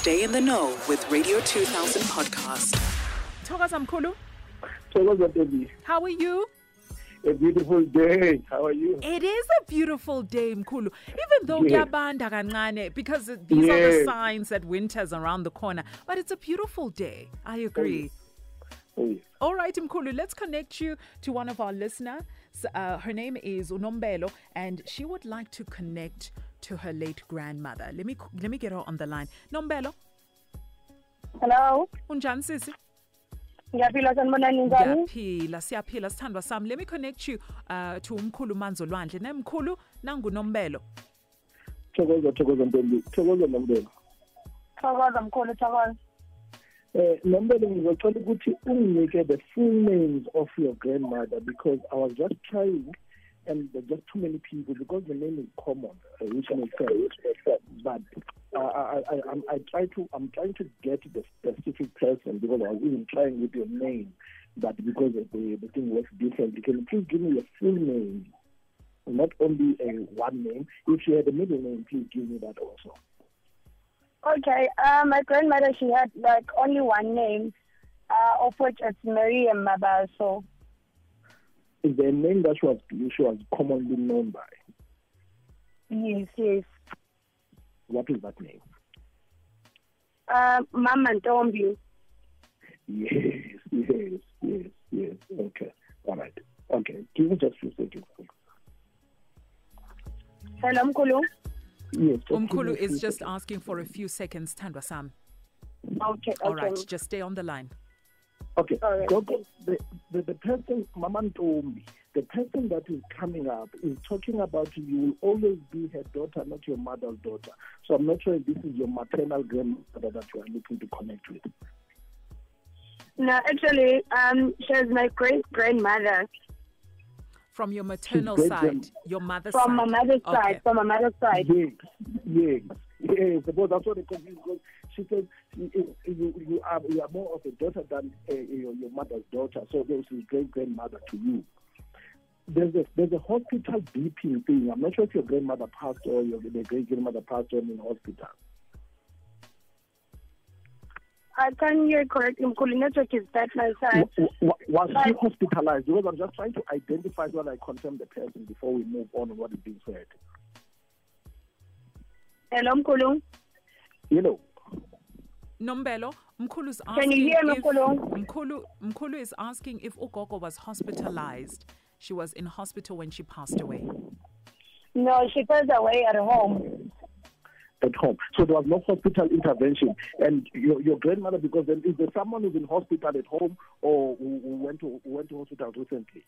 Stay in the know with Radio 2000 podcast. Thokoza Mkhulu, Thokoza Ntombi. how are you? A beautiful day. How are you? It is a beautiful day, Mkhulu. Even though Yeah. kuyabanda kancane because these are the signs that winter's around the corner, but it's a beautiful day. I agree. Yes. All right, Mkhulu, let's connect you to one of our listeners. Uh, her name is Unombelo, and she would like to connect to her late grandmother. Let me let me get her on the line. Nombelo, Hello, unjani sisi? ngiyaphila sanibonani njani? Ngiyaphila, siyaphila sithandwa sami. Let me connect you uh, to umkhulu Manzolwandle. Ne mkhulu nangu Nombelo. Thokoza Thokoza Ntombi. Thokoza Nombelo. Thokoza mkhulu thokoza. Eh Nombelo ngizocela ukuthi unginike the full names of your grandmother because I was just trying and there's just too many people because the name is common, uh, which makes sense. But uh, I, I, I'm, I try to, I'm trying to get the specific person because I was even trying with your name, but because the, the thing works differently. Can you please give me your full name? Not only a one name. If you had a middle name, please give me that also. Okay, uh, my grandmother she had like only one name, uh, of which it's Maria Mabaso. Is there a name that she was, she was commonly known by? Yes, yes. What is that name? Uh, Mama Ntombi. Yes, yes, yes, yes. Okay, all right. Okay, give me just a few seconds. Hello mkhulu. Yes. just give me Umkhulu a few is just seconds. asking for a few seconds. Thandwa Sam. Okay, All okay. right, just stay on the line. Okay, All right. Gogo, the, the, the person, Mama Ntombi, the person that is coming up is talking about you will always be her daughter, not your mother's daughter. So I'm not sure if this is your maternal grandmother that you are looking to connect with. No, actually, um, she's my great grandmother From your maternal side, grand- your mother's from side. my mother's Okay. side. From my mother's side. Yes, yes, yes. Because that's what they confused. Because she said you, you, you are you are more of a daughter than uh, your, your mother's daughter. So this is great grandmother to you. There's a there's a hospital beeping thing. I'm not sure if your grandmother passed or your the great grandmother passed on in hospital. I can hear correctly. Mkhulu, network is bad my side. W- w- was she Right. hospitalized? Because I'm just trying to identify so that I confirm the person before we move on on what is being said. Hello mkhulu. Hello. know, Nombelo, Mkhulu's asking Can you hear me, if Mkhulu? Mkulu, Mkhulu is asking if Ugogo was hospitalized. She was in hospital when she passed away. No, she passed away at home. At home. So there was no hospital intervention. And your, your grandmother, because then is there someone who's in hospital at home or who, went to who went to hospital recently?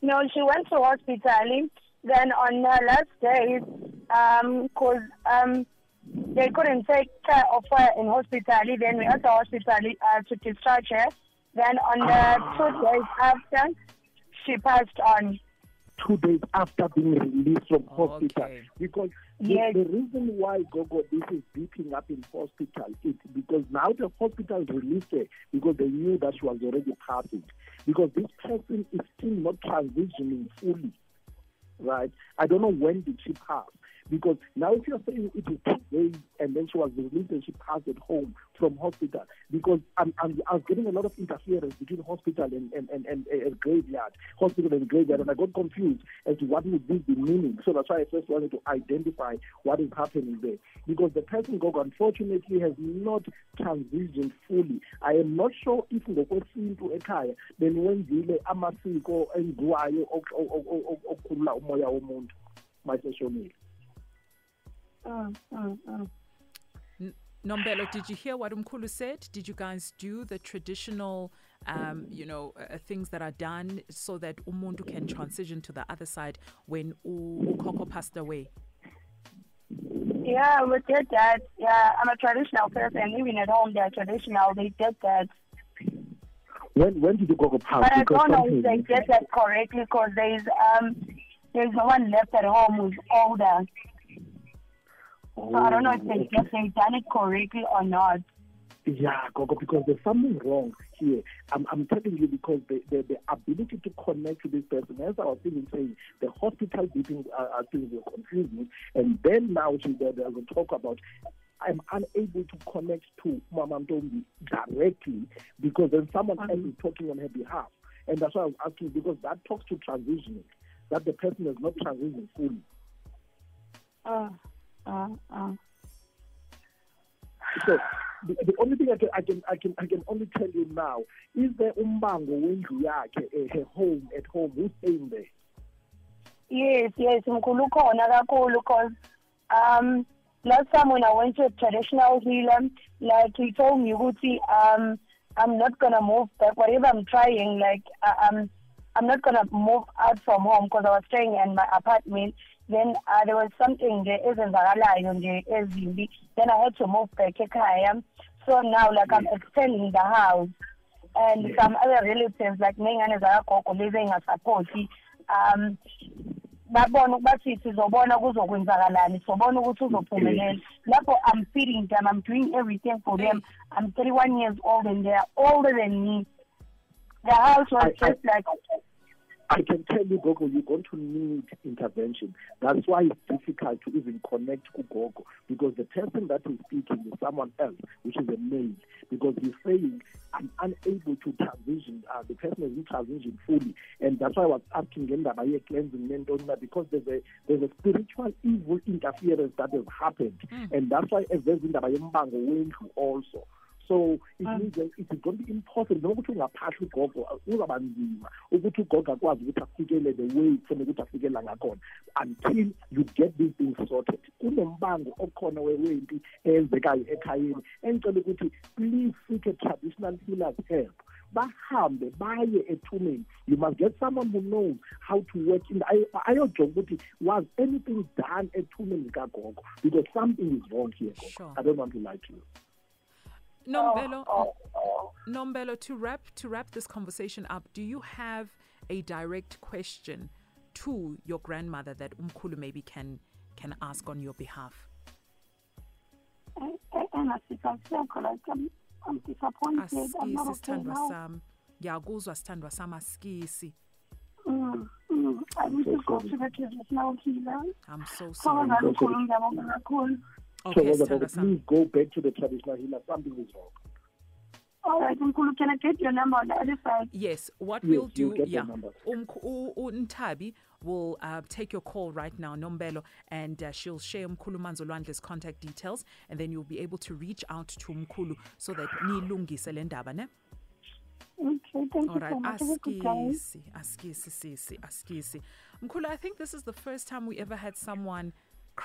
No, she went to hospital. Then on her last day, um, cause um, they couldn't take care of her in hospital. Then we had the hospital uh, to discharge her. Then on the two days after, she passed on. Two days after being released from hospital. Okay. Because Yes. the, the reason why Gogo this is beeping up in hospital is because now the hospital released her because they knew that she was already passing. Because this person is still not transitioning fully. right? I don't know when did she pass. Because now if you're saying it is two days and then she was released and she passed at home from hospital, because I'm, I'm, I was getting a lot of interference between hospital and, and, and, and, and graveyard, hospital and graveyard, and I got confused as to what would this be meaning. So that's why I first wanted to identify what is happening there. Because the person, Gogo, unfortunately has not transitioned fully. I am not sure if ngokwesintu ekhaya beniwenzile amasiko enziwayo ok- ok- ok- ok- okukhulula umoya womuntu maseshonile Mm, mm, mm. Nombelo, did you hear what Umkhulu said? Did you guys do the traditional, um, you know, uh, things that are done so that Umundu can transition to the other side when U- Ukoko passed away? Yeah, we did that. Yeah, I'm a traditional person. Living at home, they're traditional. They did that. when when did you go pass But I don't know if something they did that correctly because there's um there's no one left at home who's older. So I don't know if they if they done it correctly or not. Yeah, Gogo, because there's something wrong here. I'm, I'm telling you because the, the, the ability to connect to this person, as I was even saying, the hospital beating uh, uh, things were confusing. And then now she, they, they will talk about I'm unable to connect to Mama Ntombi directly because then someone else is talking on her behalf. And that's why I was asking because that talks to transitioning, that the person is not transitioning fully. Uh, uh, uh. So the, the only thing I can, I can I can I can only tell you now is there umbango wendlu yakhe eh, her home at home who's staying there. Yes, yes, mkhulu ukhona kakhulu because um last time when I went to a traditional healer, like he told me ukuthi um I'm not gonna move back. Whatever I'm trying, like I, I'm I'm not gonna move out from home because I was staying in my apartment. Then uh, there was something there ezenzakalayo nje ezimbi. Then I had to move back ekhaya. So now like I'm extending the house. And some other relatives like ney'ngane zakagogo lezi engasaphothi um babona ukubathi sizobona kuzokwenzakalani sobona ukuthi uzophumelela lapho i'm feeding them i'm doing everything for them i'm 31 years old and they are older than me the house was I- I- just like I can tell you, Gogo, you're going to need intervention. That's why it's difficult to even connect to Gogo because the person that is speaking is someone else, which is a male. Because he's saying, I'm unable to transition. Uh, the person is in transition fully, and that's why I was asking Genda by cleansing mentor because there's a there's a spiritual evil interference that has happened, and that's why as there's in the also. So it means that it is going to be impossible. Noma ukuthi ungaphahla ugogo uzaba nzima ukuthi ugogo akwazi ukuthi afikele the way kufanele ukuthi afikela ngakhona until you get these things sorted. Kunombango okhona wewempi eyenzekayo ekhayeni engicela ukuthi please seek a traditional healer's help. Bahambe baye ethuneni you must get someone who knows how to work in ayojonga ukuthi was anything done ethuneni kagogo? Because something is wrong here gogo. Sure. i don't want to lie to you. Nombelo, oh, oh. Nombelo, to wrap to wrap this conversation up, do you have a direct question to your grandmother that Umkhulu maybe can can ask on your behalf? engasikasekho like I'm, I'm disappointed I'm not Askisi okay sithandwa now sam. Ngiyakuzwa sithandwa sam askisi. mm, mm. I need so to go sorry. to the traditional healer I'm so so sorry. Kakhulu ngiyabonga kakhulu Okay, so sithandwa sam. please go back to the traditional healer something is wrong all right mkhulu can I get your number on the other side Yes, what Yes, we'll you'll do, get the yeah, number. Umk- U- U- Ntabi will uh, take your call right now, Nombelo, and uh, she'll share Mkhulu Manzolwandle's contact details, and then you'll be able to reach out to Mkhulu so that nilungise le ndaba, ne? okay thank All you right, so much Have a good day. askisi, askisi, sisi, askisi. Mkhulu, I think this is the first time we ever had someone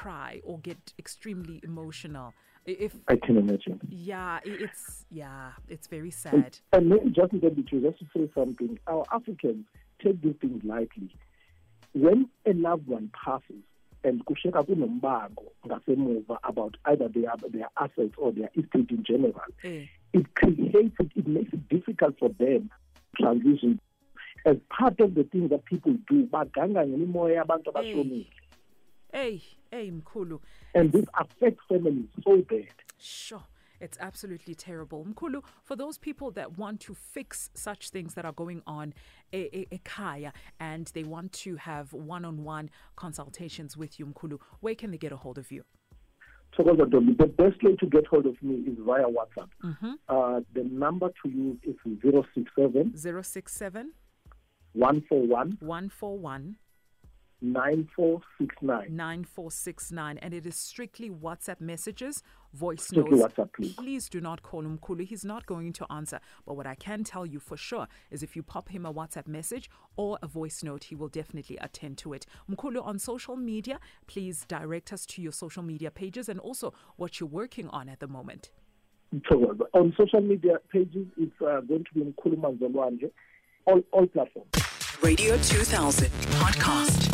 cry or get extremely emotional. I- If i can imagine yeah, it's yeah, it's very sad. And maybe just between, just to say something, our Africans take these things lightly. When a loved one passes, and kusheka kunombango ngasemuva about either their their assets or their estate in general, Eh. it creates it, it makes it difficult for them to transition. As part of the things that people do, baganga ngemimoya yabantu abashonile. Hey, hey, Mkhulu. And this affects families so bad. Sure. It's absolutely terrible. Mkhulu, for those people that want to fix such things that are going on e- e- ekhaya and they want to have one-on-one consultations with you, Mkhulu, where can they get a hold of you? The best way to get hold of me is via WhatsApp. Uh, the number to use is 067 067 141 141 9469. 9469 and it is strictly WhatsApp messages, voice Strictly notes. WhatsApp, please. Please do not call Mkhulu. He's not going to answer. But what I can tell you for sure is if you pop him a WhatsApp message or a voice note, he will definitely attend to it. Mkhulu, on social media, please direct us to your social media pages and also what you're working on at the moment. Thokoza. On social media pages, it's uh, going to be Mkhulu Manzolwandle, all, all platforms. Radio 2000 podcast.